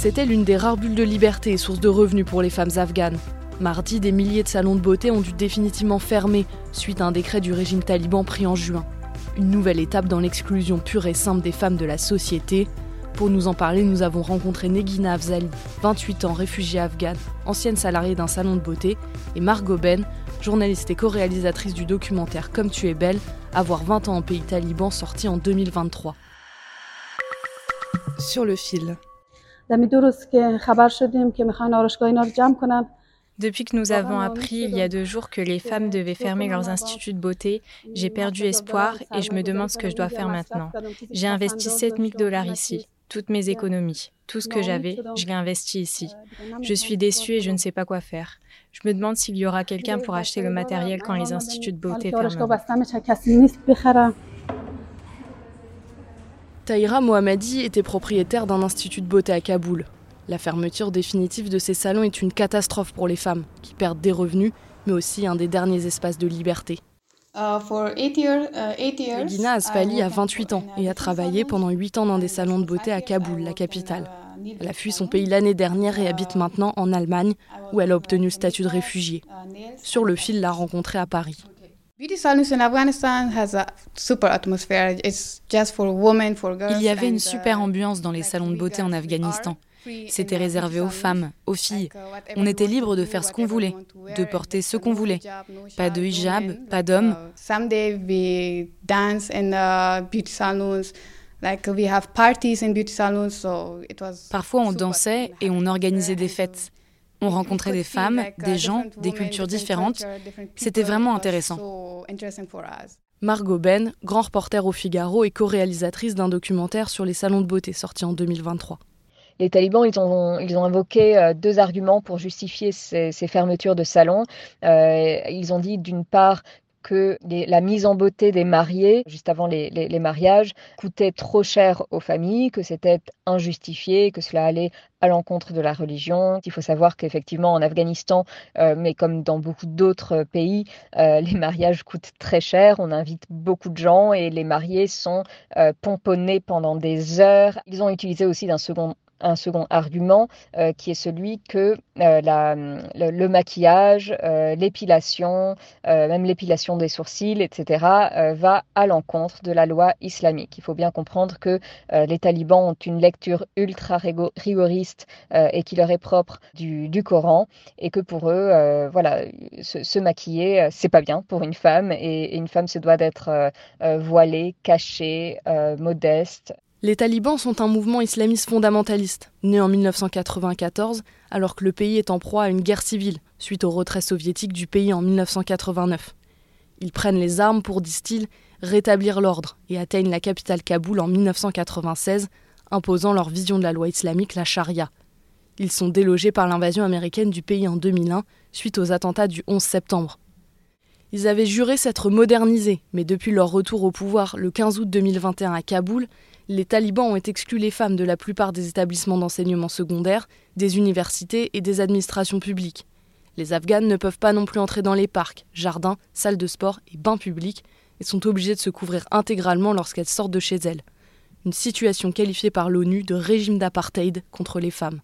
C'était l'une des rares bulles de liberté et source de revenus pour les femmes afghanes. Mardi, des milliers de salons de beauté ont dû définitivement fermer suite à un décret du régime taliban pris en juin. Une nouvelle étape dans l'exclusion pure et simple des femmes de la société. Pour nous en parler, nous avons rencontré Negina Afzali, 28 ans, réfugiée afghane, ancienne salariée d'un salon de beauté, et Margot Ben, journaliste et co-réalisatrice du documentaire Comme tu es belle, avoir 20 ans en pays taliban, sorti en 2023. Sur le fil. Depuis que nous avons appris il y a deux jours que les femmes devaient fermer leurs instituts de beauté, j'ai perdu espoir et je me demande ce que je dois faire maintenant. J'ai investi 7000 dollars ici, toutes mes économies, tout ce que j'avais, je l'ai investi ici. Je suis déçue et je ne sais pas quoi faire. Je me demande s'il y aura quelqu'un pour acheter le matériel quand les instituts de beauté fermeront. Taïra Mohammadi était propriétaire d'un institut de beauté à Kaboul. La fermeture définitive de ces salons est une catastrophe pour les femmes, qui perdent des revenus, mais aussi un des derniers espaces de liberté. Gina Asfali a 28 ans et a travaillé pendant 8 ans dans des salons de beauté à Kaboul, la capitale. Elle a fui son pays l'année dernière et habite maintenant en Allemagne, où elle a obtenu le statut de réfugiée. Sur le fil, l'a rencontrée à Paris. Il y avait une super ambiance dans les salons de beauté en Afghanistan. C'était réservé aux femmes, aux filles. On était libre de faire ce qu'on voulait, de porter ce qu'on voulait. Pas de hijab, pas d'hommes. Parfois on dansait et on organisait des fêtes. On rencontrait des femmes, des gens, des cultures différentes. C'était vraiment intéressant. Margot Ben, grand reporter au Figaro et co-réalisatrice d'un documentaire sur les salons de beauté sorti en 2023. Les talibans, ils ont, ils ont invoqué euh, deux arguments pour justifier ces, ces fermetures de salons. Euh, ils ont dit d'une part que la mise en beauté des mariés, juste avant les, mariages, coûtait trop cher aux familles, que c'était injustifié, que cela allait à l'encontre de la religion. Il faut savoir qu'effectivement en Afghanistan, euh, mais comme dans beaucoup d'autres pays, euh, les mariages coûtent très cher. On invite beaucoup de gens et les mariés sont euh, pomponnés pendant des heures. Ils ont utilisé aussi d'un second un second argument euh, qui est celui que euh, le, maquillage, euh, l'épilation, même l'épilation des sourcils, etc., va à l'encontre de la loi islamique. Il faut bien comprendre que les talibans ont une lecture ultra rigoriste et qui leur est propre du, Coran et que pour eux, voilà, se, se maquiller, c'est pas bien pour une femme et une femme se doit d'être voilée, cachée, modeste. Les talibans sont un mouvement islamiste fondamentaliste, né en 1994, alors que le pays est en proie à une guerre civile, suite au retrait soviétique du pays en 1989. Ils prennent les armes pour, disent-ils, rétablir l'ordre et atteignent la capitale Kaboul en 1996, imposant leur vision de la loi islamique, la charia. Ils sont délogés par l'invasion américaine du pays en 2001, suite aux attentats du 11 septembre. Ils avaient juré s'être modernisés, mais depuis leur retour au pouvoir le 15 août 2021 à Kaboul, les talibans ont exclu les femmes de la plupart des établissements d'enseignement secondaire, des universités et des administrations publiques. Les Afghanes ne peuvent pas non plus entrer dans les parcs, jardins, salles de sport et bains publics et sont obligées de se couvrir intégralement lorsqu'elles sortent de chez elles. Une situation qualifiée par l'ONU de régime d'apartheid contre les femmes.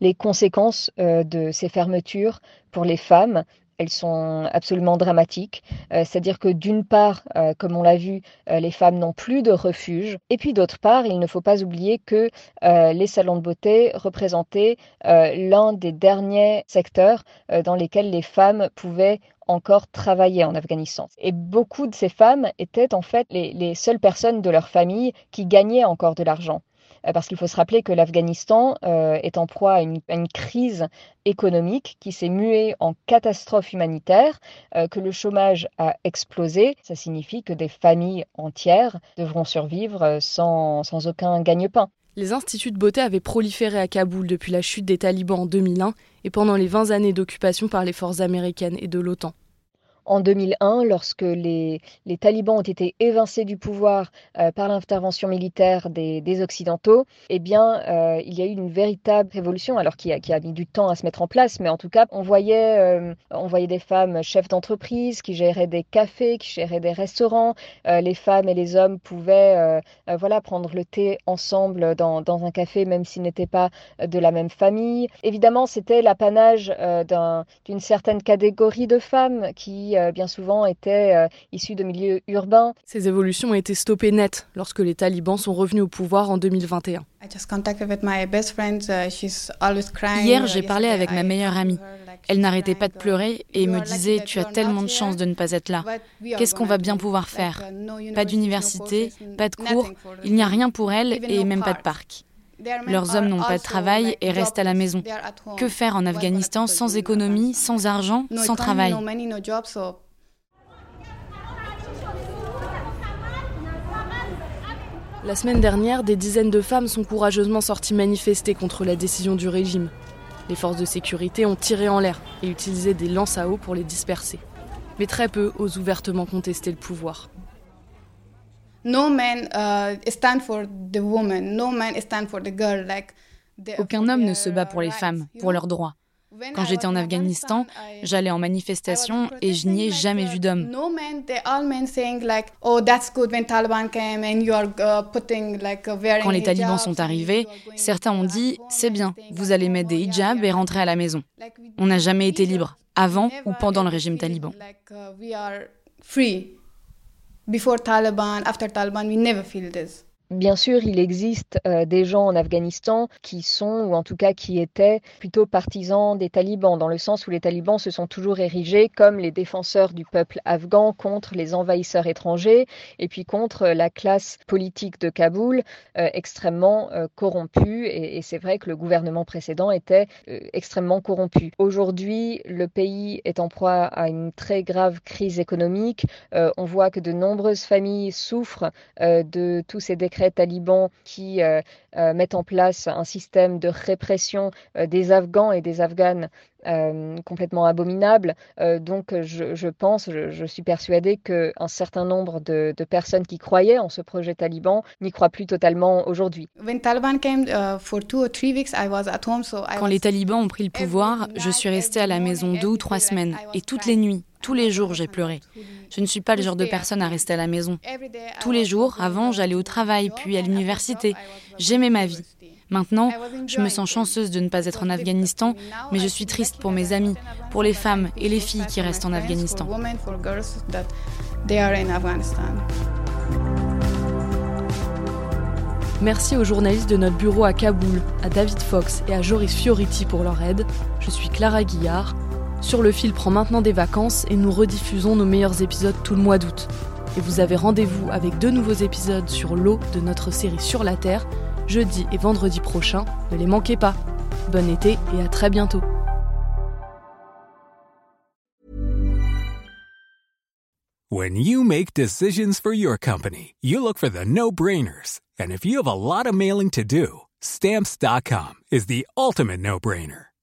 Les conséquences euh, de ces fermetures pour les femmes elles sont absolument dramatiques. Euh, C'est-à-dire que d'une part, euh, comme on l'a vu, euh, les femmes n'ont plus de refuge. Et puis d'autre part, il ne faut pas oublier que les salons de beauté représentaient l'un des derniers secteurs dans lesquels les femmes pouvaient encore travailler en Afghanistan. Et beaucoup de ces femmes étaient en fait les seules personnes de leur famille qui gagnaient encore de l'argent. Parce qu'il faut se rappeler que l'Afghanistan est en proie à une, crise économique qui s'est muée en catastrophe humanitaire, que le chômage a explosé. Ça signifie que des familles entières devront survivre sans, sans aucun gagne-pain. Les instituts de beauté avaient proliféré à Kaboul depuis la chute des talibans en 2001 et pendant les 20 années d'occupation par les forces américaines et de l'OTAN en 2001, lorsque les, talibans ont été évincés du pouvoir euh, par l'intervention militaire des, Occidentaux, eh bien, euh, il y a eu une véritable révolution, alors qui a, mis du temps à se mettre en place, mais en tout cas, on voyait, euh, on voyait des femmes chefs d'entreprise qui géraient des cafés, qui géraient des restaurants. les femmes et les hommes pouvaient voilà, prendre le thé ensemble dans un café, même s'ils n'étaient pas de la même famille. Évidemment, c'était l'apanage d'une certaine catégorie de femmes qui euh, bien souvent étaient euh, issus de milieux urbains. Ces évolutions ont été stoppées net lorsque les talibans sont revenus au pouvoir en 2021. Hier, j'ai parlé avec ma meilleure amie. Elle n'arrêtait pas de pleurer et me disait Tu as tellement de chance de ne pas être là. Qu'est-ce qu'on va bien pouvoir faire Pas d'université, pas de cours, il n'y a rien pour elle et même pas de parc. Leurs hommes n'ont pas de travail et restent à la maison. Que faire en Afghanistan sans économie, sans argent, sans travail? La semaine dernière, des dizaines de femmes sont courageusement sorties manifester contre la décision du régime. Les forces de sécurité ont tiré en l'air et utilisé des lances à eau pour les disperser. Mais très peu osent ouvertement contester le pouvoir. Aucun homme ne se bat pour les femmes, pour leurs droits. Quand j'étais en Afghanistan, j'allais en manifestation et je n'y ai jamais vu d'hommes. Quand les talibans sont arrivés, certains ont dit C'est bien, vous allez mettre des hijabs et rentrer à la maison. On n'a jamais été libre, avant ou pendant le régime taliban. Before Taliban, after Taliban, we never feel this. Bien sûr, il existe euh, des gens en Afghanistan qui sont, ou en tout cas qui étaient, plutôt partisans des talibans, dans le sens où les talibans se sont toujours érigés comme les défenseurs du peuple afghan contre les envahisseurs étrangers, et puis contre la classe politique de Kaboul, euh, extrêmement euh, corrompue, et, et c'est vrai que le gouvernement précédent était extrêmement corrompu. Aujourd'hui, le pays est en proie à une très grave crise économique. on voit que de nombreuses familles souffrent de tous ces décrets talibans qui euh, euh, mettent en place un système de répression euh, des Afghans et des Afghanes complètement abominable. donc je, pense, je, suis persuadée qu'un certain nombre de, personnes qui croyaient en ce projet taliban n'y croient plus totalement aujourd'hui. Quand les talibans ont pris le pouvoir, je suis restée à la maison deux ou trois semaines et toutes les nuits, tous les jours, j'ai pleuré. Je ne suis pas le genre de personne à rester à la maison. Tous les jours, avant, j'allais au travail, puis à l'université. J'aimais ma vie. Maintenant, je me sens chanceuse de ne pas être en Afghanistan, mais je suis triste pour mes amis, pour les femmes et les filles qui restent en Afghanistan. Merci aux journalistes de notre bureau à Kaboul, à David Fox et à Joris Fioriti pour leur aide. Je suis Clara Guillard. Sur le fil prend maintenant des vacances et nous rediffusons nos meilleurs épisodes tout le mois d'août. Et vous avez rendez-vous avec deux nouveaux épisodes sur l'eau de notre série Sur la Terre, jeudi et vendredi prochain. Ne les manquez pas. Bon été et à très bientôt. When you make decisions for your company, you look for the no-brainers. And if you have a lot of mailing to do, stamps.com is the ultimate no-brainer.